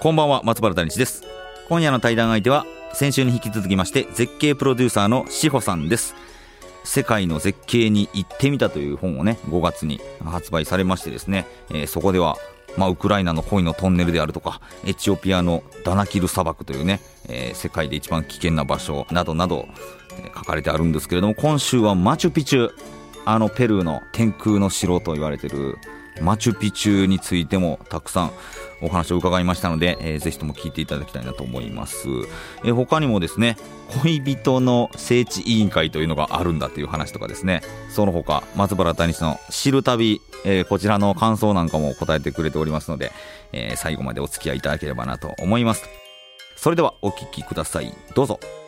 こんばんは松原谷です。今夜の対談相手は先週に引き続きまして絶景プロデューサーの志保さんです。世界の絶景に行ってみたという本をね5月に発売されましてですね、えー、そこではまあ、ウクライナの恋のトンネルであるとかエチオピアのダナキル砂漠というね、えー、世界で一番危険な場所などなど、えー、書かれてあるんですけれども今週はマチュピチュあのペルーの天空の城と言われているマチュピチュについてもたくさんお話を伺いましたので、えー、ぜひとも聞いていただきたいなと思います、えー、他にもですね恋人の聖地委員会というのがあるんだという話とかですね。その他松原谷氏の知る旅、えー、こちらの感想なんかも答えてくれておりますので、えー、最後までお付き合いいただければなと思います。それではお聞きください。どうぞ。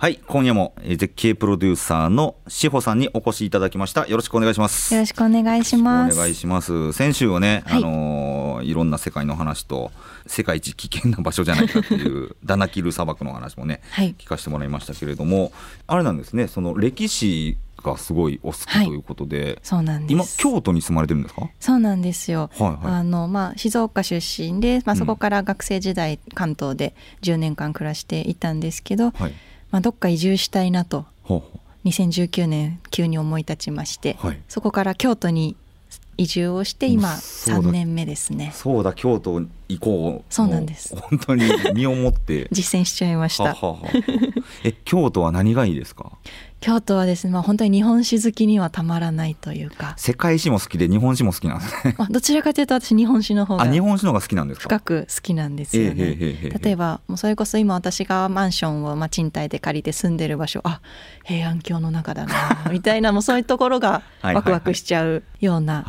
はい、今夜も絶景プロデューサーの志保さんにお越しいただきました。よろしくお願いします。よろしくお願いします。お願いします。先週はね、はい、あのいろんな世界の話と世界一危険な場所じゃないかっていう ダナキル砂漠の話もね、はい、聞かせてもらいましたけれども、あれなんですね。その歴史がすごいお好きということで、はい、そうなんです今京都に住まれてるんですか？そうなんですよ、はいはい、あのまあ、静岡出身で、まあ、そこから学生時代、関東で10年間暮らしていたんですけど、はいまあ、どっか移住したいなと。2019年急に思い立ちまして、はい、そこから京都に移住をして今3年目ですね。そうだ京都行こう。そうなんです。本当に身をもって。実践しちゃいました。え京都は何がいいですか？京都はですね、まあ、本当に日本史好きにはたまらないというか。世界史も好きで日本史も好きなんですね、まあ、どちらかというと私日本史の方があ日本史の方が好きなんですか？深く好きなんですよね、例えばもうそれこそ今私がマンションをまあ賃貸で借りて住んでる場所あ平安京の中だな みたいなもうそういうところがワクワクしちゃうような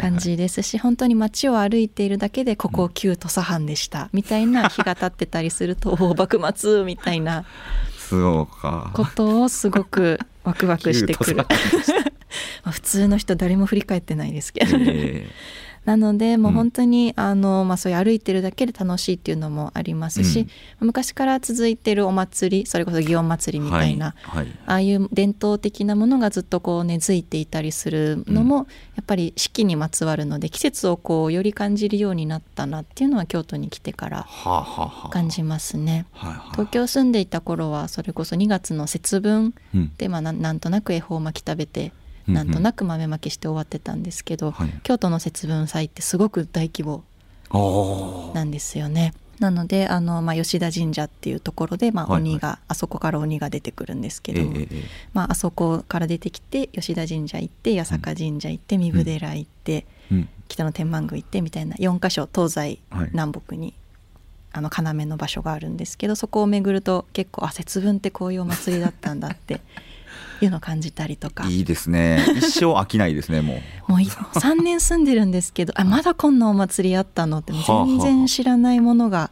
感じですし本当に街を歩いているだけでここ旧土佐藩でしたみたいな日が経ってたりするとお幕末みたいなそうか。ことをすごくワクワクしてくる。まあ普通の人誰も振り返ってないですけど、えーなのでもう本当に、うん、あのまあ、そういう歩いてるだけで楽しいっていうのもありますし、うん、昔から続いてるお祭りそれこそ祇園祭りみたいな、はいはい、ああいう伝統的なものがずっとこう根付いていたりするのも、うん、やっぱり四季にまつわるので季節をこうより感じるようになったなっていうのは京都に来てから感じますね。はあはあ、東京住んでいた頃はそれこそ2月の節分で、まあ、なんとなく恵方巻き食べてなんとなく豆まきして終わってたんですけど、はい、京都の節分祭ってすごく大規模なんですよね。なのであの、まあ、吉田神社っていうところで、まあ、鬼が、はい。はい、あそこから鬼が出てくるんですけど、えー、まあ、あそこから出てきて吉田神社行って八坂神社行って、壬生寺行って、うん、北の天満宮行ってみたいな4か所東西南北に、はい、あの要の場所があるんですけどそこを巡ると結構あ節分ってこういうお祭りだったんだっていうのを感じたりとか。いいですね。一生飽きないですねもう。もう3年住んでるんですけど あまだこんなお祭りあったの？って全然知らないものが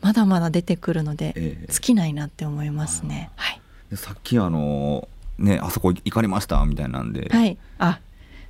まだまだ出てくるので、尽きないなって思いますね、はい、さっきあのねあそこ行かれましたみたいなんで。はい。あ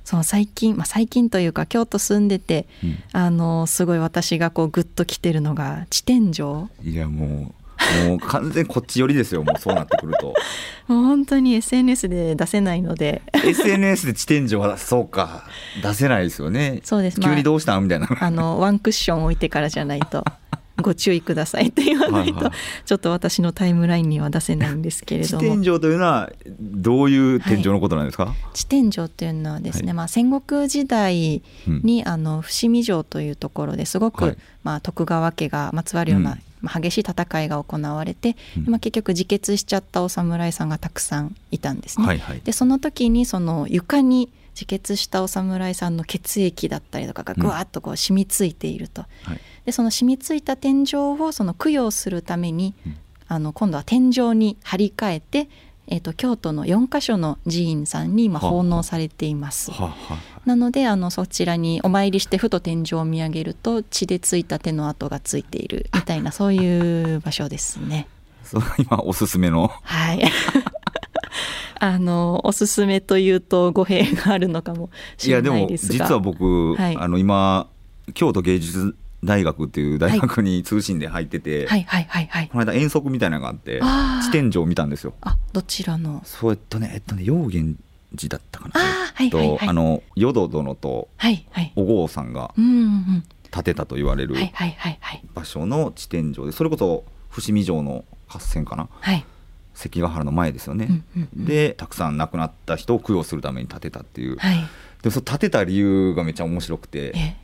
そう最近、まあ、最近というか京都住んでて、うん、あのすごい私がこうグッときてるのが地天井。いやもうもう完全こっち寄りですよもうそうなってくると。もう本当に SNS で出せないので。SNS で地点上はそうか出せないですよね。そうです。急にどうしたんみたいな。あのワンクッション置いてからじゃないと ご注意くださいって言わないと、ちょっと私のタイムラインには出せないんですけれども。地天井というのはどういう天井のことなんですか、はい、地天井というのはですね、はい、まあ、戦国時代に、うん、あの伏見城というところですごく、はい、まあ、徳川家がまつわるような、うんまあ、激しい戦いが行われて、うん、まあ、結局自決しちゃったお侍さんがたくさんいたんですね。はいはい、でその時にその床に自決したお侍さんの血液だったりとかがぐわっとこう染みついていると、うんはい、でその染みついた天井をその供養するために、うん、あの今度は天井に張り替えて、えー、と京都の4か所の寺院さんに今奉納されています。はあはあなのであのそちらにお参りしてふと天井を見上げると血でついた手の跡がついているみたいなそういう場所ですね。そう今おすすめの？はい。あのおすすめというと語弊があるのかもしれいやでもないですが。実は僕、はいあの今京都芸術大学っていう大学に通信で入ってて、はいはいはいはい。この間遠足みたいなのがあって地点上見たんですよあどちらの？そうえっとねえっとね陽源寺だったかなあーはいはいはいとあの淀殿と。お郷さんが。建てたと言われる。場所の地点上でそれこそ伏見城の合戦かなはい。関ヶ原の前ですよね、うんうんうんでたくさん亡くなった人を供養するために建てたっていう、はい。でその建てた理由がめっちゃ面白くてえ？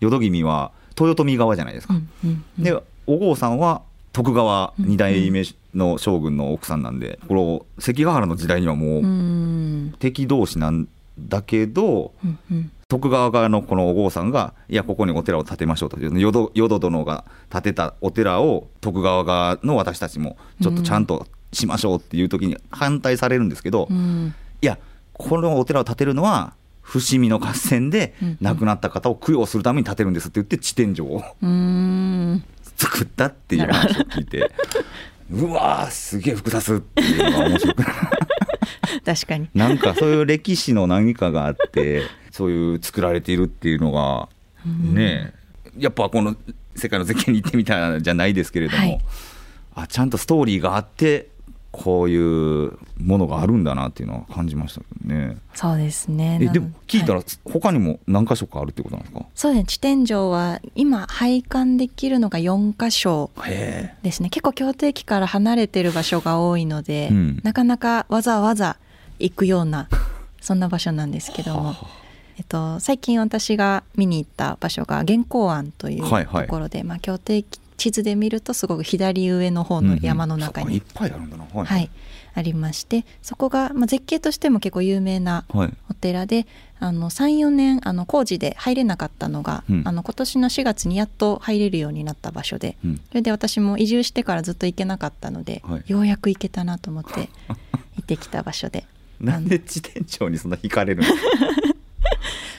淀君は豊臣側じゃないですか、うんうんうん。でお郷さんは徳川二代目の将軍の奥さんなんでこの関ヶ原の時代にはもう。うん敵同士なんだけど、うんうん。徳川側のこのお郷さんがいやここにお寺を建てましょうという淀淀殿が建てたお寺を徳川側の私たちもちょっとちゃんとしましょうっていう時に反対されるんですけど、いうん。やこのお寺を建てるのは伏見の合戦でうん亡くなった方を供養するために建てるんですって言って地天井を。作ったっていう話を聞いてうわーすげえ複雑っていうのが面白くない 確かに。なんかそういう歴史の何かがあってそういう作られているっていうのがねえ。やっぱこの世界の絶景に行ってみたじゃないですけれども、はい。あちゃんとストーリーがあってこういうものがあるんだなっていうのは感じましたけどね。そうですね。なえでも聞いたはら他にも何箇所かあるってことなんですか、そうですね。地天井は今拝観できるのが4箇所へですね。結構京都駅から離れてる場所が多いので、うんなかなかわざわざ行くような そんな場所なんですけども。えっと、最近私が見に行った場所が元光庵というとはいはいころで、まあ、京都駅地図で見るとすごく左上の方の山の中に。うんうんそっかいっぱいあるんだな。はいはい、ありまして。そこが、まあ、絶景としても結構有名なはい。お寺であの34年あの工事で入れなかったのが、うん。あの今年の4月にやっと入れるようになった場所でうん。それで私も移住してからずっと行けなかったので、はい。ようやく行けたなと思って 行ってきた場所で。なんで地天井にそんな惹かれるんです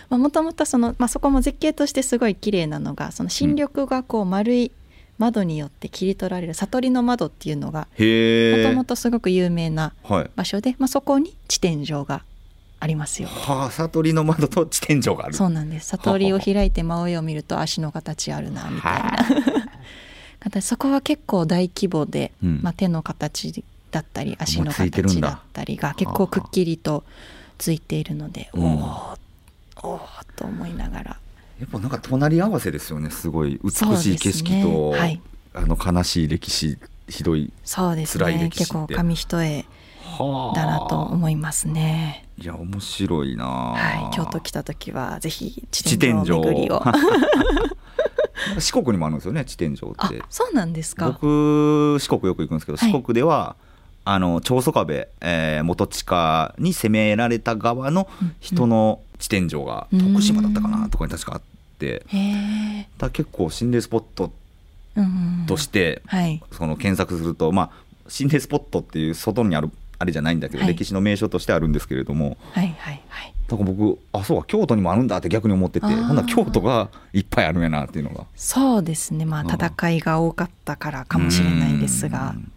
かもともとその、まあ、そこも絶景としてすごい綺麗なのがその新緑がこう丸い窓によって切り取られる悟りの窓っていうのがもともとすごく有名なはい。場所で、まあ、そこに地天井がありますよ。はあ悟りの窓と地天井がある。そうなんです。悟りを開いて真上を見ると足の形あるなみたいな。形そこは結構大規模で、うん。まあ、手の形だったり足の形だったりが結構くっきりとついているので、うん。おおおおと思いながらやっぱなんか隣り合わせですよねすごい。美しい景色と、はい。あの悲しい歴史ひどいそうです辛いね歴史って。結構紙一重はだなと思いますね。いや面白いなはい、京都来た時はぜひ地地天井巡りを。四国にもあるんですよね地天井っあてそうなんですか。僕四国よく行くんですけど、はい。四国ではあの長宗我部、えー元親に攻められた側の人の地天井がうん徳島だったかなとかに確かあって、へえ。だ結構心霊スポットうんとしてはい。その検索すると、まあ、心霊スポットっていう外にあるあれじゃないんだけど、はい歴史の名所としてあるんですけれどもはいはいはい。だから僕あそうか京都にもあるんだって逆に思っててほんなら京都がいっぱいあるんやなっていうのがそうですね。まあうん戦いが多かったからかもしれないですがう、ん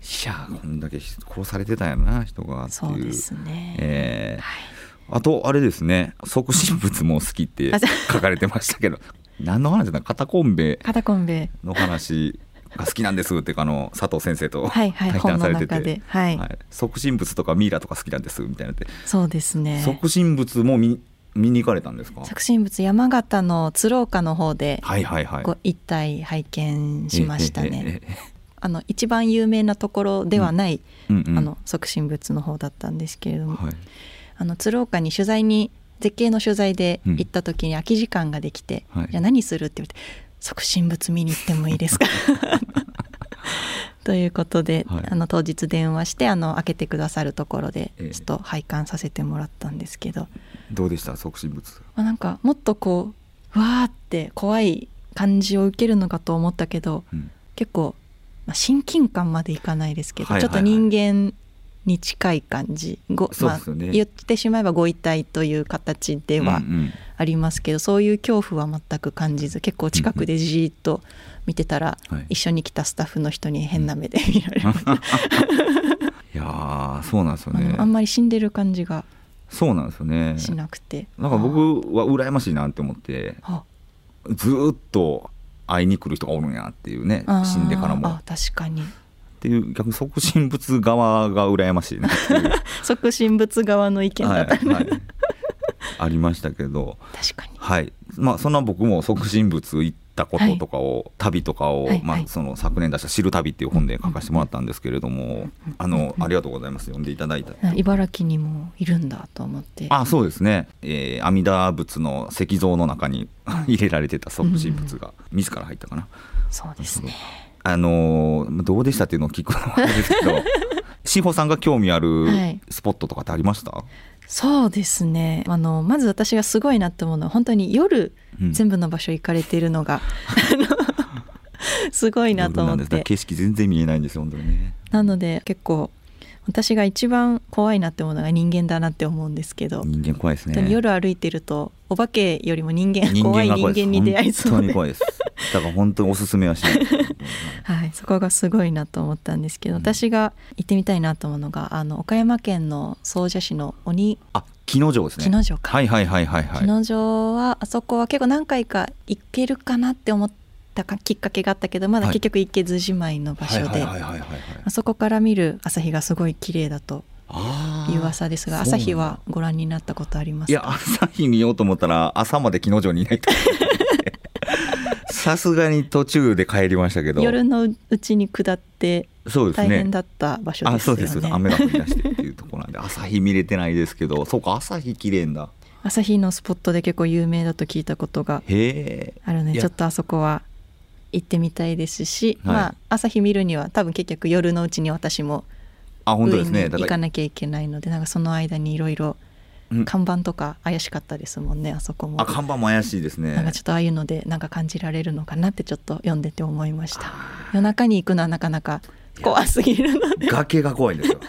いやこんだけ殺されてたんやな人がっていうそうですね。えーはい。あとあれですね即身仏も好きって書かれてましたけど 何の話だった？カタコンベカタコンベ。の話が好きなんですってあの佐藤先生とはいはい対談されてて、中で、はい、はい、即身仏とかミイラとか好きなんですみたいなってそうですね。即身仏も見見に行かれたんですか？作神仏山形の鶴岡の方ではいはいはい。ご一体拝見しましたね。あの一番有名なところではない、えうんうん。あの即身仏の方だったんですけれども、はいあの鶴岡に取材に絶景の取材で行った時に空き時間ができて「はい。じゃあ何する?」って言われて「即身仏見に行ってもいいですか? 」ということで、はい。あの当日電話してあの開けてくださるところでええ。ちょっと拝観させてもらったんですけど、どうでした？即身仏。まあ、なんかもっとこうわーって怖い感じを受けるのかと思ったけどうん。結構まあ、親近感までいかないですけど、はいはいはい。ちょっと人間に近い感じ。ご、まあ言ってしまえばご遺体という形ではうんうん。ありますけど、そういう恐怖は全く感じず結構近くでじーっと見てたら、はい。一緒に来たスタッフの人に変な目で見られました、いやーそうなんですよね。あんまり死んでる感じがそうなんですよね。しなくて、なんか僕は羨ましいなって思ってあ。ずーっと会いに来る人がおるんやっていうね死んでからも。あ確かにっていう逆に即身仏側が羨ましいなっていう。即身仏側の意見だった、はいはい、ありましたけど。確かに。はい。まあそんな僕も即身仏行ったこととかを、旅とかを、まあ、はい。はいその昨年出した「知る旅」っていう本で書かせてもらったんですけれども、あのありがとうございます。読んでいただいた。あ茨城にもいるんだと思って。あそうですね、えー阿弥陀仏の石像の中に 入れられてた即身仏が自ら入ったかな、そうですねあのーどうでしたっていうのを聞くのはですけど 志保さんが興味あるはい。スポットとかってありました、そうですね。あのまず私がすごいなって思うのは本当に夜うん。全部の場所行かれているのが、すごいなと思って。景色全然見えないんですよ本当にね。なので結構私が一番怖いなって思うのが人間だなって思うんですけど、人間怖いですね。夜歩いてるとお化けよりも人間人怖い人間に出会いそうで。本当に怖いです。だから本当におすすめはしない。はい、そこがすごいなと思ったんですけど、うん。私が行ってみたいなと思うのがあの岡山県の総社市の鬼。あ木之城ですね。木之城か。はいはいはいはいはい。木之城はあそこは結構何回か行けるかなって思ったかきっかけがあったけどまだはい。結局行けずじまいの場所で。そこから見る朝日がすごい綺麗だという噂ですが朝日はご覧になったことありますいやか朝日見ようと思ったら朝まで木之城にいないと。さすがに途中で帰りましたけど。夜のうちに下って大変だった場所ですよね。あそうです雨が降り出してっていうところなんで朝日見れてないですけど。そうか朝日綺麗んだ。朝日のスポットで結構有名だと聞いたことがあるのでちょっとあそこは行ってみたいですし、はい。まあ朝日見るには多分結局夜のうちに私もあ本当ですね。行からなきゃいけないのでなんかその間にいろいろうん。看板とか怪しかったですもんねあそこも。あ看板も怪しいですね。なんかちょっとああいうのでなんか感じられるのかなってちょっと読んでて思いました。夜中に行くのはなかなか怖すぎるので。崖が怖いんですよ。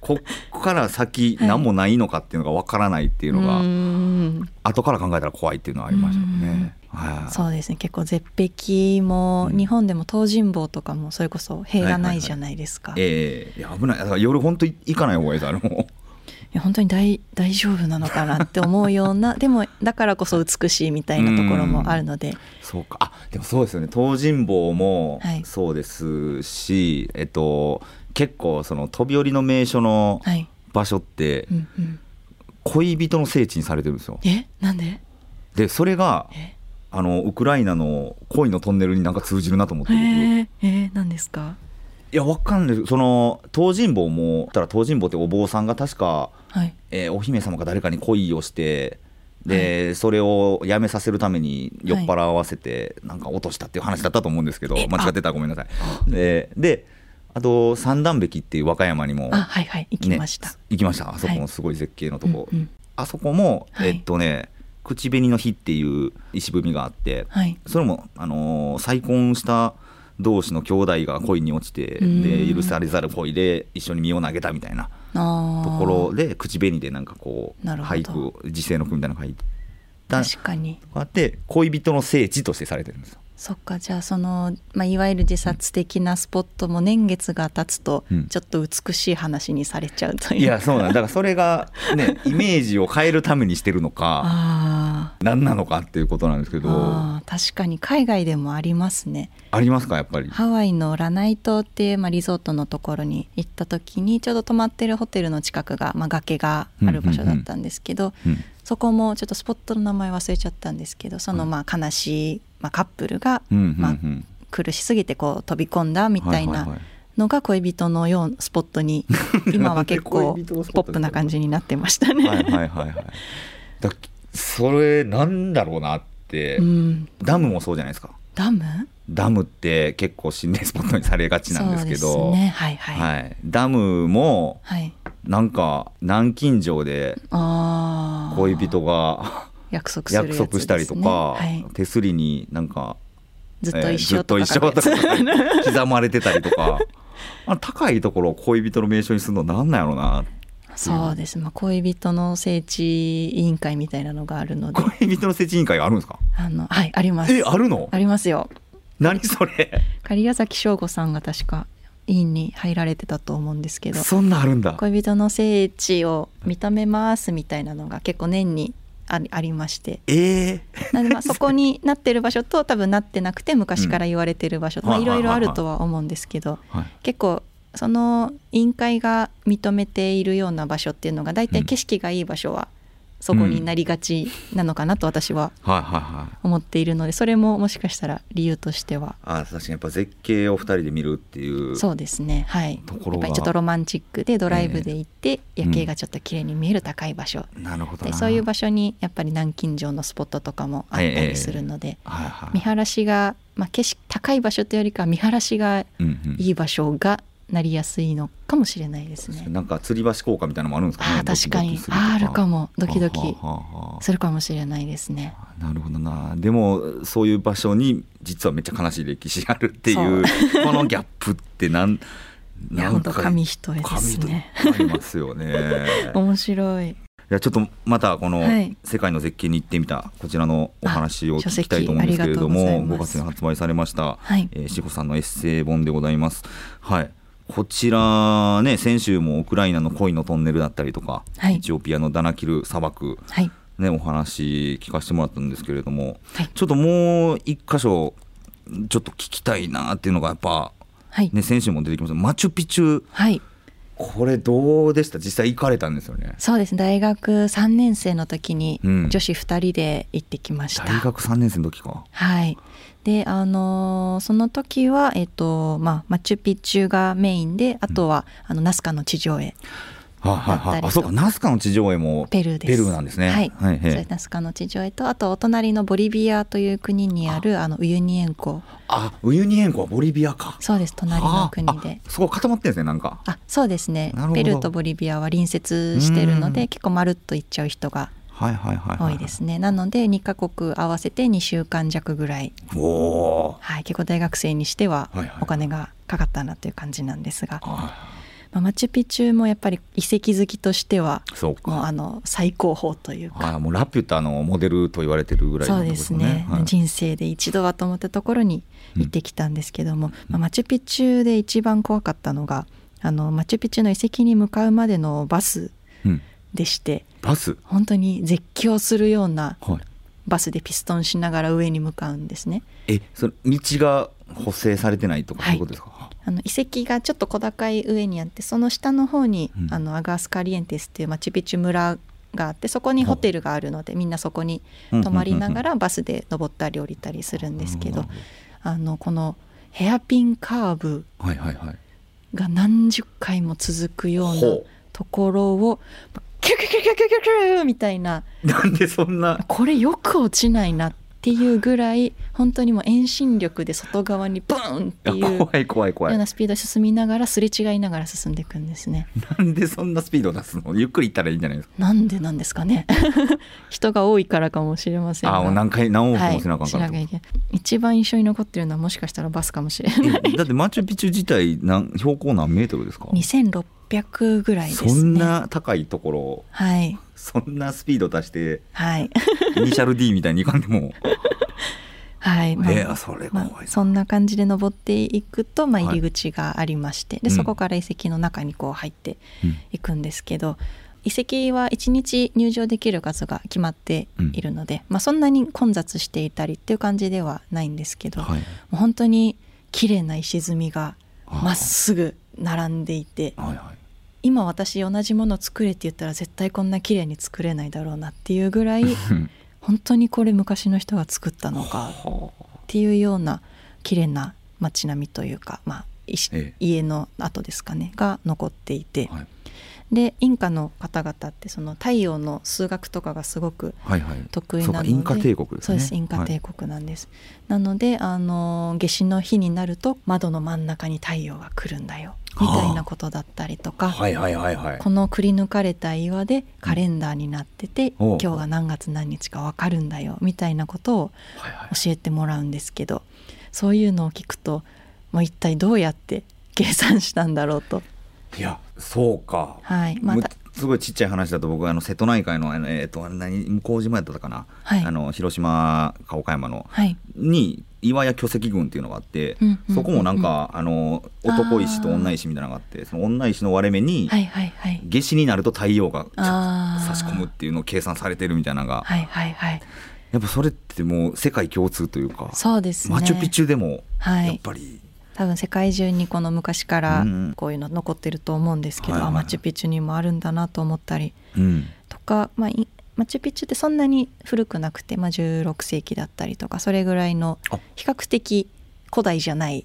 こっから先はい。何もないのかっていうのがわからないっていうのが、後から考えたら怖いっていうのはありましたよね。はい。そうですね。結構絶壁も、うん。日本でも東尋坊とかもそれこそ塀がないじゃないですか、ええいや危ない。だから夜本当行かない方がいいですあれもいや本当に大大丈夫なのかなって思うような でもだからこそ美しいみたいなところもあるので。そうか。あでもそうですよね。東尋坊もはい。そうですし、えっと結構その飛び降りの名所のはい、場所ってうんうん、恋人の聖地にされてるんですよ。え？なんで？でそれがえ？あのウクライナの恋のトンネルになんか通じるなと思ってえ僕ー、えー、何ですか？いやわかんない。その東尋坊もたら東尋坊ってお坊さんが確か、はい。えーお姫様か誰かに恋をしてで、それをやめさせるために酔っ払わせて、なんか落としたっていう話だったと思うんですけどえ間違ってた。らごめんなさい。でであと三段壁っていう和歌山にもあはいはい行きました、ね行きました。あそこのすごい絶景のとこ、うんうん。あそこも、はい。えっとね口紅の日っていう石踏みがあってはい。それも、あのー再婚した同士の兄弟が恋に落ちてうん。で許されざる恋で一緒に身を投げたみたいなあところで口紅でなんかこう俳句を時世の句みたいなの書いた。確かに。こうやって恋人の聖地としてされてるんですよ。そっかじゃあその、まあ、いわゆる自殺的なスポットも年月が経つとうん。ちょっと美しい話にされちゃうという、いやそうなんだ。からそれがね イメージを変えるためにしてるのか何なのかっていうことなんですけど。確かに海外でもありますね。りますかやっぱり？ハワイのラナイ島っていう、まあ、リゾートのところに行った時にちょうど泊まってるホテルの近くが、まあ、崖がある場所だったんですけど、うんそこもちょっとスポットの名前忘れちゃったんですけどそのまあ悲しい、まあ、カップルが、まあ、苦しすぎてこう飛び込んだみたいなのが恋人のようなスポットに 今は結構ポップな感じになってましたね。はいはいはいはい。だそれなんだろうなって、うん、ダムもそうじゃないですか。ダム？ダムって結構心霊スポットにされがちなんですけど、ね。はいはい、はい、ダムもはい、なんか南京錠で恋人が約束ね、約束したりとか、はい、手すりになんかずっと一緒とか 刻まれてたりとか。あ高いところを恋人の名称にするのなんなんやろうな。そうです、まあ、恋人の聖地委員会みたいなのがあるので。恋人の設置委員会があるんですか？あのはいあります。えあるの？ありますよ。何それ？狩矢崎翔吾さんが確か委員に入られてたと思うんですけど。そんなんあるんだ。恋人の聖地を認めますみたいなのが結構年にありありまして。えなのでまあそこになってる場所と多分なってなくて昔から言われてる場所いろいろあるとは思うんですけどーはい。結構その委員会が認めているような場所っていうのが大体景色がいい場所はそこになりがちなのかなと私は思っているのでそれももしかしたら理由としては。あ確かにやっぱ絶景を二人で見るっていうそうですね。はい。ところがやっぱりちょっとロマンチックでドライブで行って夜景がちょっと綺麗に見える高い場所。なるほどな。でそういう場所にやっぱり南京城のスポットとかもあったりするので、はいはい。見晴らしが、まあ、景色高い場所というよりかは見晴らしがうんうん。いい場所がなりやすいのかもしれないですね。なんか吊り橋効果みたいなのもあるんですかね。ああ確かに。ああるかも。ドキドキ。するかもしれないですね。なるほどな。でもそういう場所に実はめっちゃ悲しい歴史があるっていうこのギャップってなん いや本当紙一重ですね。ありますよね。面白い。いやちょっとまたこのはい「世界の絶景に行ってみた」こちらのお話を聞きたいと思うんですけれどもありがとうござい5ます。月に発売されました、はい。えー志保さんのエッセイ本でございます。はいこちらね先週もウクライナの恋のトンネルだったりとか、はい。エチオピアのダナキル砂漠はい。ねお話聞かせてもらったんですけれども、はい。ちょっともう一箇所ちょっと聞きたいなっていうのがやっぱはい。ね先週も出てきました。マチュピチュはいこれどうでした？実際行かれたんですよね。そうです。大学3年生の時にうん。女子2人で行ってきました。大学3年生の時か。はい。で、あのーその時は、えっ、と、まあ、マチュピチュがメインで、あとは、あの、ナスカの地上絵、はいはいあそうか。ナスカの地上絵もペルーです。ペルーなんですね。はい。はいそれナスカの地上絵と、あと、お隣のボリビアという国にある、あ。の、ウユニ塩湖。あウユニ塩湖はボリビアか。そうです、隣の国あ。で。あそこ固まってんですねなんか。あそうですね。ペルーとボリビアは隣接してるのうん。で結構まるっと行っちゃう人がはいはいはいは多いですね、なので2カ国合わせて2週間弱ぐらい。おおはい、結構大学生にしてははいはいお金がかかったなという感じなんですが、ーあまあ、マチュピチュもやっぱり遺跡好きとしてはもうあの最高峰というか。あもうラピュタのモデルと言われてるぐらいのそうですね、はい。人生で一度はと思ったところに行ってきたんですけども、まあ、マチュピチュで一番怖かったのがあのマチュピチュの遺跡に向かうまでのバスうん。でしてバス？本当に絶叫するようなはい。バスでピストンしながら上に向かうんですね。えそれ道が補正されてないとかそういうことですか、あの遺跡がちょっと小高い上にあってその下の方に、うん。あのアガスカリエンテスっていうマチュピチュ村があってそこにホテルがあるのでみんなそこに泊まりながらバスで登ったり降りたりするんですけどあのこのヘアピンカーブが何十回も続くようなほところをキュキュキュキュキュキュキュみたいな。うなんでそんな。これよく落ちないなっていうぐらい本当にもう遠心力で外側にブーンっていうよ怖い怖い怖い。うなスピードで進みながらすれ違いながら進んでいくんですね。なんでそんなスピード出すの？ゆっくり行ったらいいんじゃないですか？なんでなんですかね？人が多いからかもしれませんが。あ何回何往復はいもしなあかんからと、しなきゃい一番印象に残ってるのはもしかしたらバスかもしれない。えだってマチュピチュ自体なん標高何メートルですか？2600ぐらいですね。そんな高いところを。はいそんなスピード出してはい。イニシャル D みたいにいかんでも。はい、まあえーそれ怖いな。まあそんな感じで登っていくと、まあ、はい。入り口がありまして、うん。でそこから遺跡の中にこう入ってうん。いくんですけど、遺跡は1日入場できる数が決まっているので、まあ、そんなに混雑していたりっていう感じではないんですけど、はい。もう本当に綺麗な石積みがまっすぐ並んでいてはいはい今私同じもの作れって言ったら絶対こんな綺麗に作れないだろうなっていうぐらいうん 本当にこれ昔の人が作ったのかはっていうような綺麗な街並みというか、まあ、石え家の跡ですかねが残っていて、はい。でインカの方々ってその太陽の数学とかがすごくはいはい。得意なので。そうかインカ帝国ですね。そうですインカ帝国なんです、なのであの夏至の日になると窓の真ん中に太陽が来るんだよみたいなことだったりとか、はいはいはいはい。このくり抜かれた岩でカレンダーになってて、うん。今日が何月何日か分かるんだよみたいなことをはいはい。教えてもらうんですけどそういうのを聞くともう一体どうやって計算したんだろうと。いやそうか、はいまたすごいちっちゃい話だと僕あの瀬戸内海の、えー、と何向島やったかな、はい。あの広島か岡山の、はい。に岩屋巨石群っていうのがあって、うんうんうんうん。そこもなんかあの男石と女石みたいなのがあってその女石の割れ目に、はいはいはい。夏至になると太陽が差し込むっていうのを計算されてるみたいなのが、はいはいはい。やっぱそれってもう世界共通というかそうですね。マチュピチュでもはい。やっぱり、多分世界中にこの昔からうん。こういうの残ってると思うんですけど、はいはいあマチュピチュにもあるんだなと思ったりうん。とか、まあ、いマチュピチュってそんなに古くなくて、まあ、16世紀だったりとかそれぐらいのあ。比較的古代じゃない。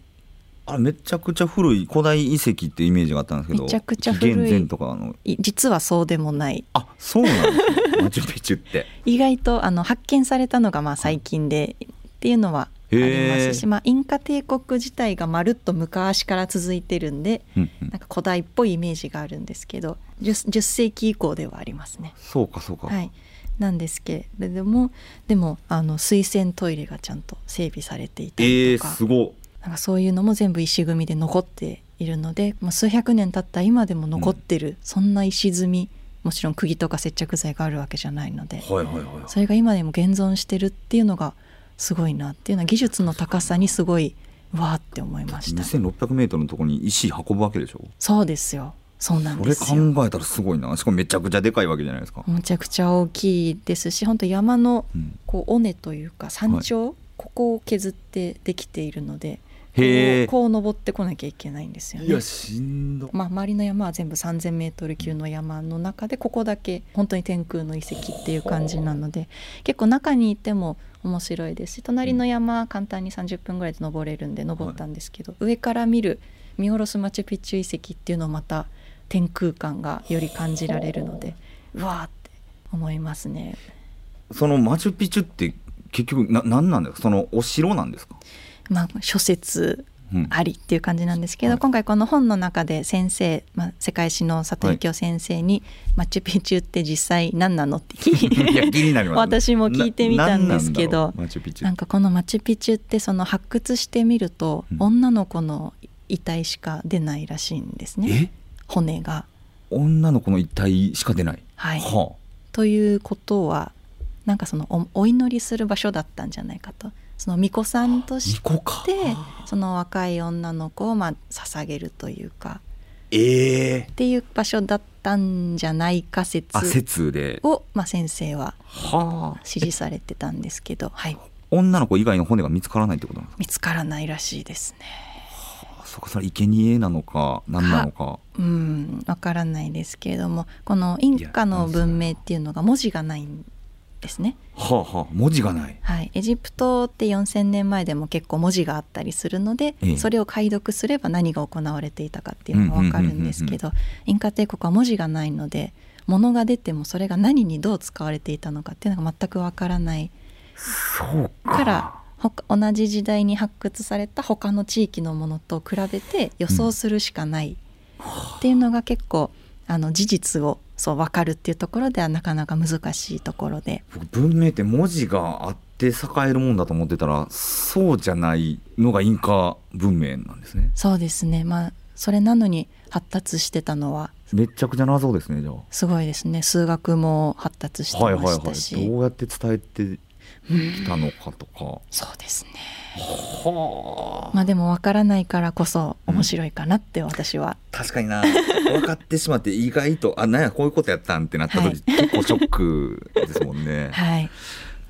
あれめちゃくちゃ古い古代遺跡ってイメージがあったんですけどめちゃくちゃ古い。とかの。い実はそうでもない。あそうなんですねマチュピチュって。意外とあの発見されたのがまあ最近でっていうのはありますし、まあ、インカ帝国自体がまるっと昔から続いてるんでうんうん。なんか古代っぽいイメージがあるんですけど 10, 10世紀以降ではありますね。そうかそうか、はい、なんですけれどもでもあの水洗トイレがちゃんと整備されていたえー、りとか,、すごなんかそういうのも全部石組みで残っているので、まあ、数百年経った今でも残ってる、そんな石積みもちろん釘とか接着剤があるわけじゃないのではいはいはい。それが今でも現存してるっていうのがすごいなっていうのは技術の高さにすごいうわーって思いました。2600メートルのところに石運ぶわけでしょ？そうですよ。そうなんそれですよ。考えたらすごいな。しかもめちゃくちゃでかいわけじゃないですか、むちゃくちゃ大きいですし本当山のうん。こう尾根というか山頂、ここを削ってできているのでへえこう登ってこなきゃいけないんですよねいや。しんどまあ、周りの山は全部3,000メートル級の山の中でここだけ本当に天空の遺跡っていう感じなので結構中にいても面白いですし隣の山は簡単に30分ぐらいで登れるんで登ったんですけど、上から見る見下ろすマチュピチュ遺跡っていうのをまた天空感がより感じられるのでうわーって思いますね。そのマチュピチュって結局な何なんですか？そのお城なんですか、まあ、諸説うんありっていう感じなんですけど、はい今回この本の中で先生、まあ、世界史の佐藤幸雄先生に、マチュピチュって実際何なのって聞い いや気になります私も聞いてみたんですけどななんだろうマチュピチュ。なんかこのマチュピチュってその発掘してみると、うん。女の子の遺体しか出ないらしいんですね。え？骨が。女の子の一体しか出ない。はい、はということはなんかそのおお祈りする場所だったんじゃないかとその巫女さんとあしてその若い女の子をまあ捧げるというかええ。っていう場所だったんじゃないか説で。を、まあ、先生ははあ。支持されてたんですけど、はい、女の子以外の骨が見つからないってことなんですか？見つからないらしいですね。あ。そうかそれ生贄なのか何なのか。うんわからないですけれどもこのインカの文明っていうのが文字がないんですね。はあはあ文字がない。はい、エジプトって4,000年前でも結構文字があったりするので、ええ。それを解読すれば何が行われていたかっていうのが分かるんですけどインカ帝国は文字がないので物が出てもそれが何にどう使われていたのかっていうのが全く分からない。そうか。から同じ時代に発掘された他の地域のものと比べて予想するしかないっていうのが結構あの事実をそう分かるっていうところではなかなか難しいところで。僕文明って文字があって栄えるもんだと思ってたらそうじゃないのがインカ文明なんですね。そうですね。まあそれなのに発達してたのは。めちゃくちゃ謎ですねじゃあ。すごいですね。数学も発達してはいはいましたし、はい。どうやって伝えてきたのかとか。そうですね。はあ。まあでも分からないからこそ面白いかなって私は、確かにな。分かってしまって意外とあなんやこういうことやったんってなった時、はい。結構ショックですもんね。はい。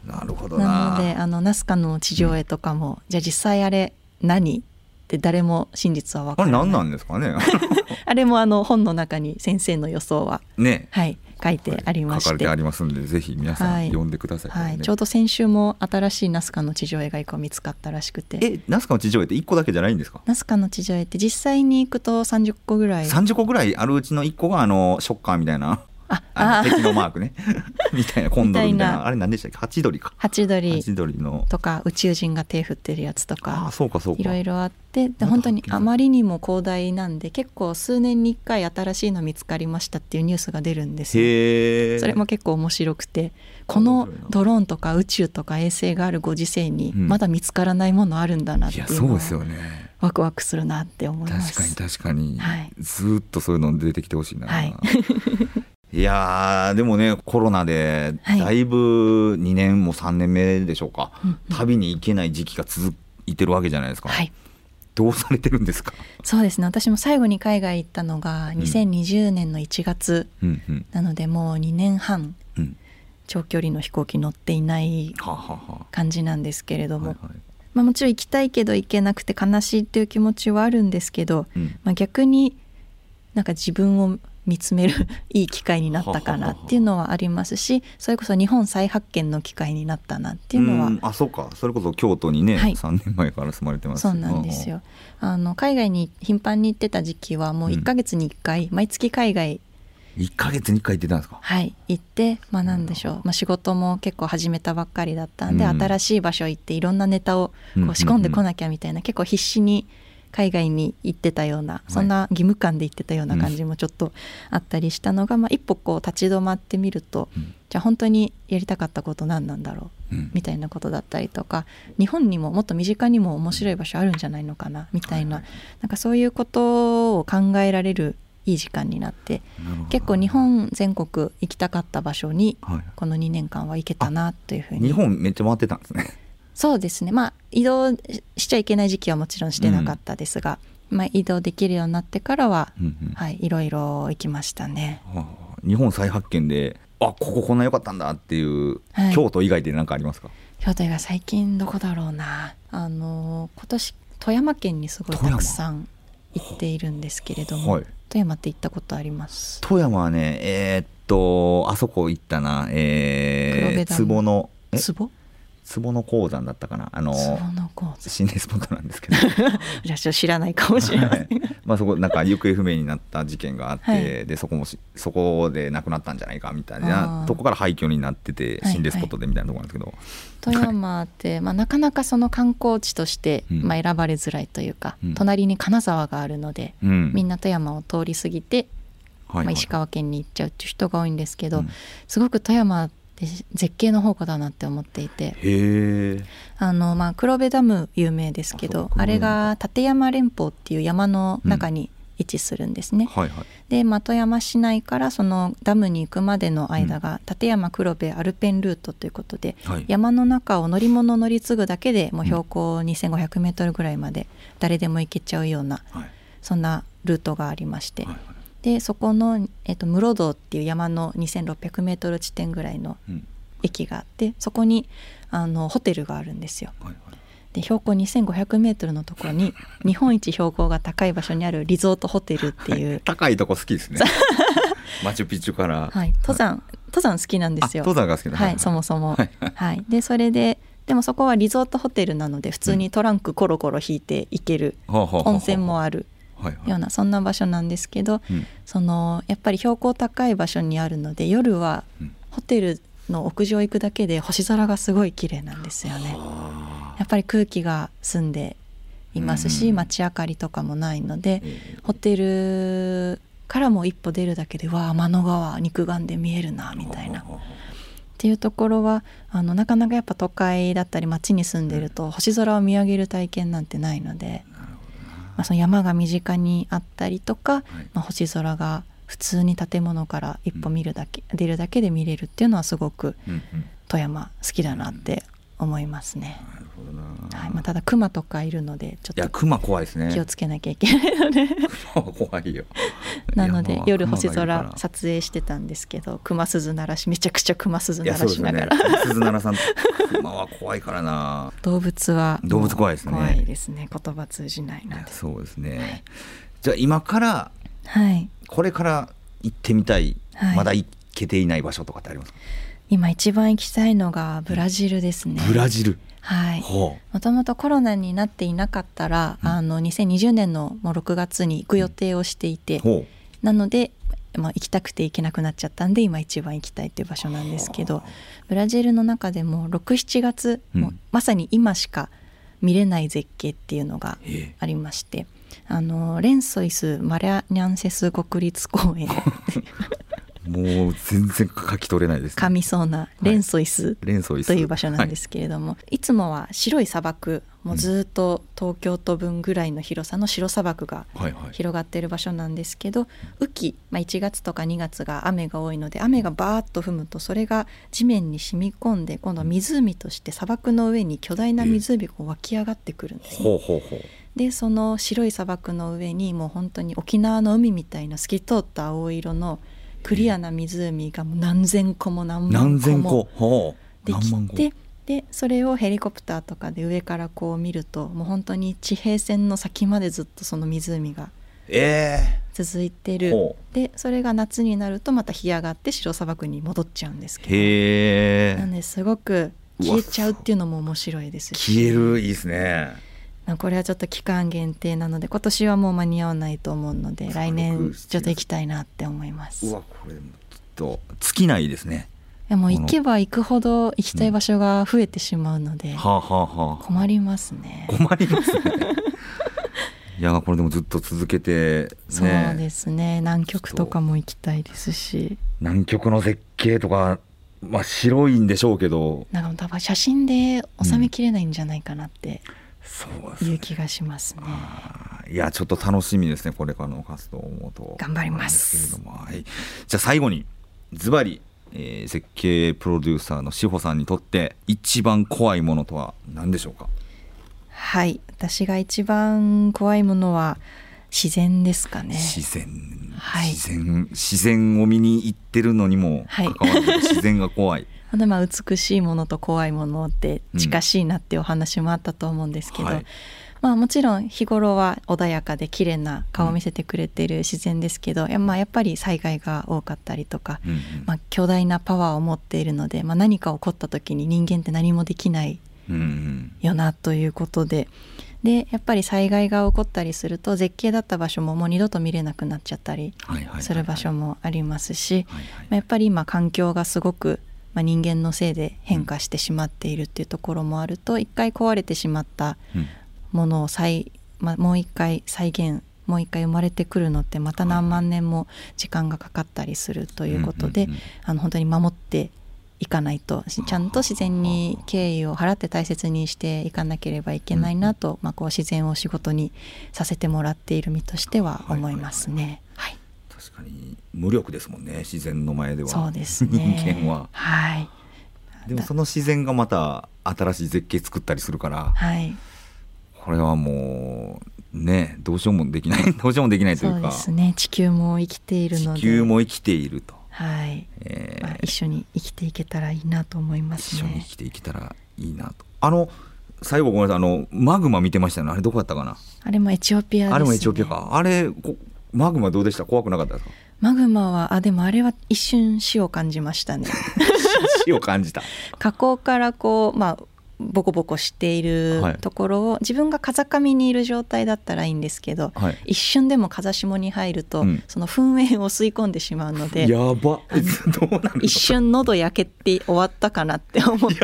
なるほどな。なのであのナスカの地上絵とかも、じゃあ実際あれ何って誰も真実は分あからない。れ何なんですかね？あれもあの本の中に先生の予想は。ね。はい書いてありまして。書かれてありますんでぜひ皆さんはい。読んでください、ねはい、ちょうど先週も新しいナスカの地上絵が一個見つかったらしくて。えナスカの地上絵って1個だけじゃないんですか？ナスカの地上絵って実際に行くと30個ぐらい。30個ぐらいあるうちの1個があのショッカーみたいなああ敵のマークね。みたいなコンドルみたいな。あれ何でしたっけ？ハチドリか。ハチドリハチドリの。とか宇宙人が手振ってるやつとああかそうかそうか。いろいろあって。で本当にあまりにも広大なんで結構数年に1回新しいの見つかりましたっていうニュースが出るんですよ。それも結構面白くて。このドローンとか宇宙とか衛星があるご時世にまだ見つからないものあるんだなっていうの、うん、そうですよね。ワクワクするなって思います。確かに確かに、はい、ずっとそういうの出てきてほしいな、はい、いやでもねコロナでだいぶ2年も3年目でしょうか、はい、旅に行けない時期が続いてるわけじゃないですか、はい、どうされてるんですか？そうですね。私も最後に海外行ったのが2020年の1月、なのでもう2年半、うん、長距離の飛行機乗っていない感じなんですけれども、まあ、もちろん行きたいけど行けなくて悲しいっていう気持ちはあるんですけど、うん、まあ、逆になんか自分を見つめる いい機会になったかなっていうのはありますしそれこそ日本再発見の機会になったなっていうのはあそうか。それこそ京都にね、はい、3年前から住まれてますそうなんですよ。あの海外に頻繁に行ってた時期はもう1か月に1回、うん、毎月海外1か月に1回行ってたんですか？はい。行ってまあ何でしょう、まあ、仕事も結構始めたばっかりだったんで、うん、新しい場所行っていろんなネタをこう仕込んでこなきゃみたいな、結構必死に海外に行ってたようなそんな義務感で行ってたような感じもちょっとあったりしたのが、まあ、一歩こう立ち止まってみると、じゃあ本当にやりたかったこと何なんだろう、みたいなことだったりとか日本にももっと身近にも面白い場所あるんじゃないのかなみたいな,、なんかそういうことを考えられるいい時間になって結構日本全国行きたかった場所にこの2年間は行けたなというふうに、日本めっちゃ回ってたんですねそうですね。まあ移動しちゃいけない時期はもちろんしてなかったですが、うん、まあ、移動できるようになってからは、うんうん、はい、いろいろ行きましたね、はあ、日本再発見であこここんな良かったんだっていう、はい、京都以外で何かありますか？京都以外最近どこだろうな。あの今年富山県にすごいたくさん行っているんですけれども、はい、富山って行ったことあります？富山はねえー、っとあそこ行ったな。えー、壺の壺？壺の鉱山だったかな。あの心霊スポットなんですけど。じゃあ知らないかもしれない、まあそこなんか行方不明になった事件があって、はい、でそこもそこで亡くなったんじゃないかみたいなとこから廃墟になってて心霊スポットでみたいなところなんですけど、はいはい、富山って、まあ、なかなかその観光地として、まあ、選ばれづらいというか、うん、隣に金沢があるので、うん、みんな富山を通り過ぎて、まあ、石川県に行っちゃうっていう人が多いんですけど、うん、すごく富山絶景の宝庫だなって思っていて。あの、まあ、黒部ダム有名ですけどあれが立山連峰っていう山の中に位置するんですね。うん。はいはい、で的山市内からそのダムに行くまでの間が、立山黒部アルペンルートということで、はい、山の中を乗り物乗り継ぐだけでもう標高2500メートルぐらいまで誰でも行けちゃうような、はい、そんなルートがありまして。はいはいでそこの、えーと、室堂っていう山の2600メートル地点ぐらいの駅があって、うん、そこにあのホテルがあるんですよ。はいはい、で標高2500メートルのところに 日本一標高が高い場所にあるリゾートホテルっていう、はい、高いとこ好きですね。マチュピチュから、はい、登山登山好きなんですよ。登山が好きはい、そもそも、はい、でそれででもそこはリゾートホテルなので普通にトランクコロコロ引いて行ける、温泉もあるようなそんな場所なんですけど、そのやっぱり標高高い場所にあるので夜はホテルの屋上行くだけで星空がすごい綺麗なんですよね。やっぱり空気が澄んでいますし、街明かりとかもないので、ホテルからも一歩出るだけでわあ天の川肉眼で見えるなみたいな。っていうところはあのなかなかやっぱ都会だったり街に住んでると星空を見上げる体験なんてないので、まあ、その山が身近にあったりとか、はい、まあ、星空が普通に建物から一歩見るだけ、うん、出るだけで見れるっていうのはすごく富山好きだなって思いますね。なるほどな。はい、まあただ熊とかいるのでちょっといや熊怖いですね。気をつけなきゃいけないので怖いよ。なので夜星空撮影してたんですけど熊鈴鳴らしめちゃくちゃ熊鈴鳴らしながら。ね、鈴鳴らさん熊は怖いからな。動物は動物怖いですね。怖いですね。言葉通じないので。そうですね。はい、じゃあ今からはいこれから行ってみたい、はい、まだ行けていない場所とかってありますか？今一番行きたいのがブラジルですね。ブラジル。はい。もともとコロナになっていなかったら、うん、あの2020年のもう6月に行く予定をしていて、うん、なので。まあ、行きたくて行けなくなっちゃったんで今一番行きたいっていう場所なんですけどブラジルの中でも67月、うん、もうまさに今しか見れない絶景っていうのがありまして、あのレンソイス・マリャニャンセス国立公園 もう全然書き取れないです、ね、噛みそうなレンソイス、レンソイスという場所なんですけれども、はい、いつもは白い砂漠もうずっと東京都分ぐらいの広さの白砂漠が広がっている場所なんですけど、雨季、まあ、1月とか2月が雨が多いので雨がバーッと降むとそれが地面に染み込んで今度は湖として砂漠の上に巨大な湖が湧き上がってくるんです、ね、ほうほうほう。でその白い砂漠の上にもう本当に沖縄の海みたいな透き通った青色のクリアな湖がもう何千個も何万個もできてでそれをヘリコプターとかで上からこう見るともう本当に地平線の先までずっとその湖が続いてる、えー、でそれが夏になるとまた干上がって白砂漠に戻っちゃうんですけどなんですごく消えちゃうっていうのも面白いですし。消える。いいですねこれはちょっと期間限定なので今年はもう間に合わないと思うので来年ちょっと行きたいなって思います。うわこれちょっと尽きないですね。いやもう行けば行くほど行きたい場所が増えてしまうので、困りますね。困りますね。いやこれでもずっと続けて、ね、そうですね。南極とかも行きたいですし。南極の絶景とかまあ白いんでしょうけど。なんか多分写真で収めきれないんじゃないかなって、うんそういう気がしますね。いやちょっと楽しみですねこれからの活動もと。頑張りますけれども、はい、じゃあ最後にズバリ、えー、設計プロデューサーの志保さんにとって一番怖いものとは何でしょうか？はい。私が一番怖いものは自然ですかね。自然、はい、自然。自然を見に行ってるのにもかかわらず、はい、自然が怖いでまあ美しいものと怖いものって近しいなっていうお話もあったと思うんですけど、うんはい、まあ、もちろん日頃は穏やかで綺麗な顔を見せてくれている自然ですけど、うん、まあ、やっぱり災害が多かったりとか、うんうん、まあ、巨大なパワーを持っているので、まあ、何か起こった時に人間って何もできないよなということで。でやっぱり災害が起こったりすると絶景だった場所ももう二度と見れなくなっちゃったりする場所もありますしやっぱり今環境がすごくまあ、人間のせいで変化してしまっているっていうところもあると一回壊れてしまったものを再、まあ、もう一回再現もう一回生まれてくるのってまた何万年も時間がかかったりするということで、あの本当に守っていかないとちゃんと自然に敬意を払って大切にしていかなければいけないなと、まあ、こう自然を仕事にさせてもらっている身としては思いますね。はい確無力ですもんね自然の前では。そうですね。人間は。はい。でもその自然がまた新しい絶景作ったりするから、はい、これはもうねどうしようもできない どうしようもできないというか。そうですね。地球も生きているので。地球も生きていると。はい、えー。まあ、一緒に生きていけたらいいなと思いますね。一緒に生きていけたらいいなと。あの最後ごめんなさい。あのマグマ見てましたね。あれどこだったかな？あれもエチオピア、ね、あれもエチオピアか。あれマグマどうでした？怖くなかったですか？マグマはあでもあれは一瞬死を感じましたね。死を感じた。火口からこうまあボコボコしているところを、はい、自分が風上にいる状態だったらいいんですけど、はい、一瞬でも風下に入ると、うん、その噴煙を吸い込んでしまうのでやば。一瞬喉焼けて終わったかなって思って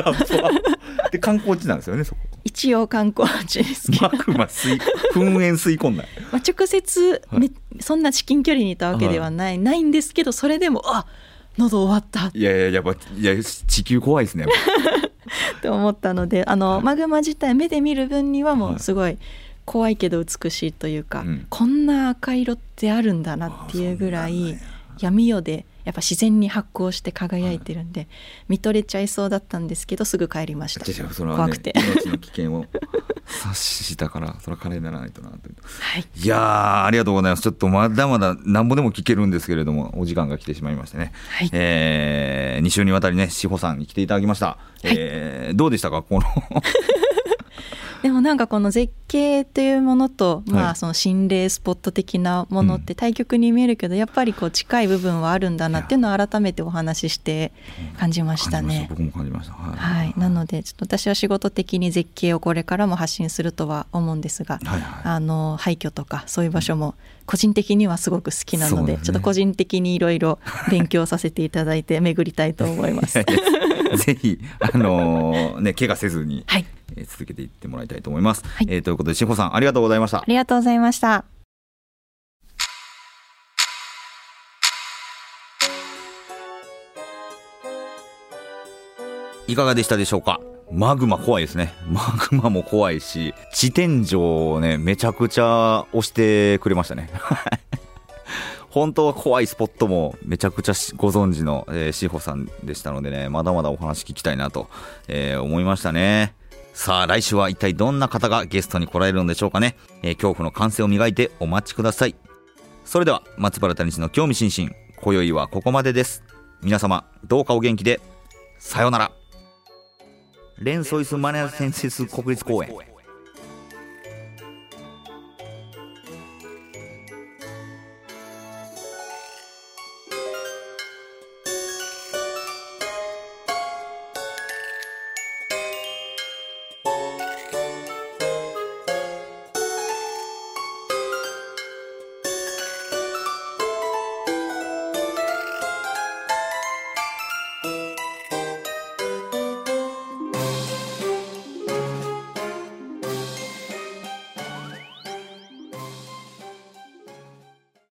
で観光地なんですよねそこ。一応観光地ですけど。マグマ吸い噴煙吸い込んだ、まあ、直接、はい、そんな至近距離にいたわけではない、はい、ないんですけどそれでもあ喉終わった。いやいややっぱいや地球怖いですね と思ったのであの、はい、マグマ自体目で見る分にはもうすごい怖いけど美しいというか、はい、こんな赤色ってあるんだなっていうぐらい闇夜でやっぱ自然に発光して輝いてるんで、見とれちゃいそうだったんですけどすぐ帰りました、ね、怖くて。命の危険を察したからそれは金にならないとなと、はい、いやありがとうございます。ちょっとまだまだなんぼでも聞けるんですけれどもお時間が来てしまいましてね、はい、えー、2週にわたりね志保さんに来ていただきました、はい、えー、どうでしたかこの でもなんかこの絶景というものと、まあその心霊スポット的なものって対極に見えるけど、やっぱりこう近い部分はあるんだなっていうのを改めてお話しして感じましたね。僕も感じました。はい、なのでちょっと私は仕事的に絶景をこれからも発信するとは思うんですが、はいはい、あの廃墟とかそういう場所も個人的にはすごく好きなので、ね、ちょっと個人的にいろいろ勉強させていただいて巡りたいと思います。ぜひあのー、ね怪我せずに、はい、え続けていってもらいたいと思います、はい、えー、ということで志保さんありがとうございましたありがとうございましたいかがでしたでしょうか？マグマ怖いですね。マグマも怖いし、地天井をね、めちゃくちゃ押してくれましたね。本当は怖いスポットもめちゃくちゃご存知の、えー、志保さんでしたのでね、まだまだお話聞きたいなと、えー、思いましたね。さあ、来週は一体どんな方がゲストに来られるのでしょうかね。えー、恐怖の感性を磨いてお待ちください。それでは、松原谷氏の興味津々、今宵はここまでです。皆様、どうかお元気で、さようなら。レンソイスマネアセンセス国立公園。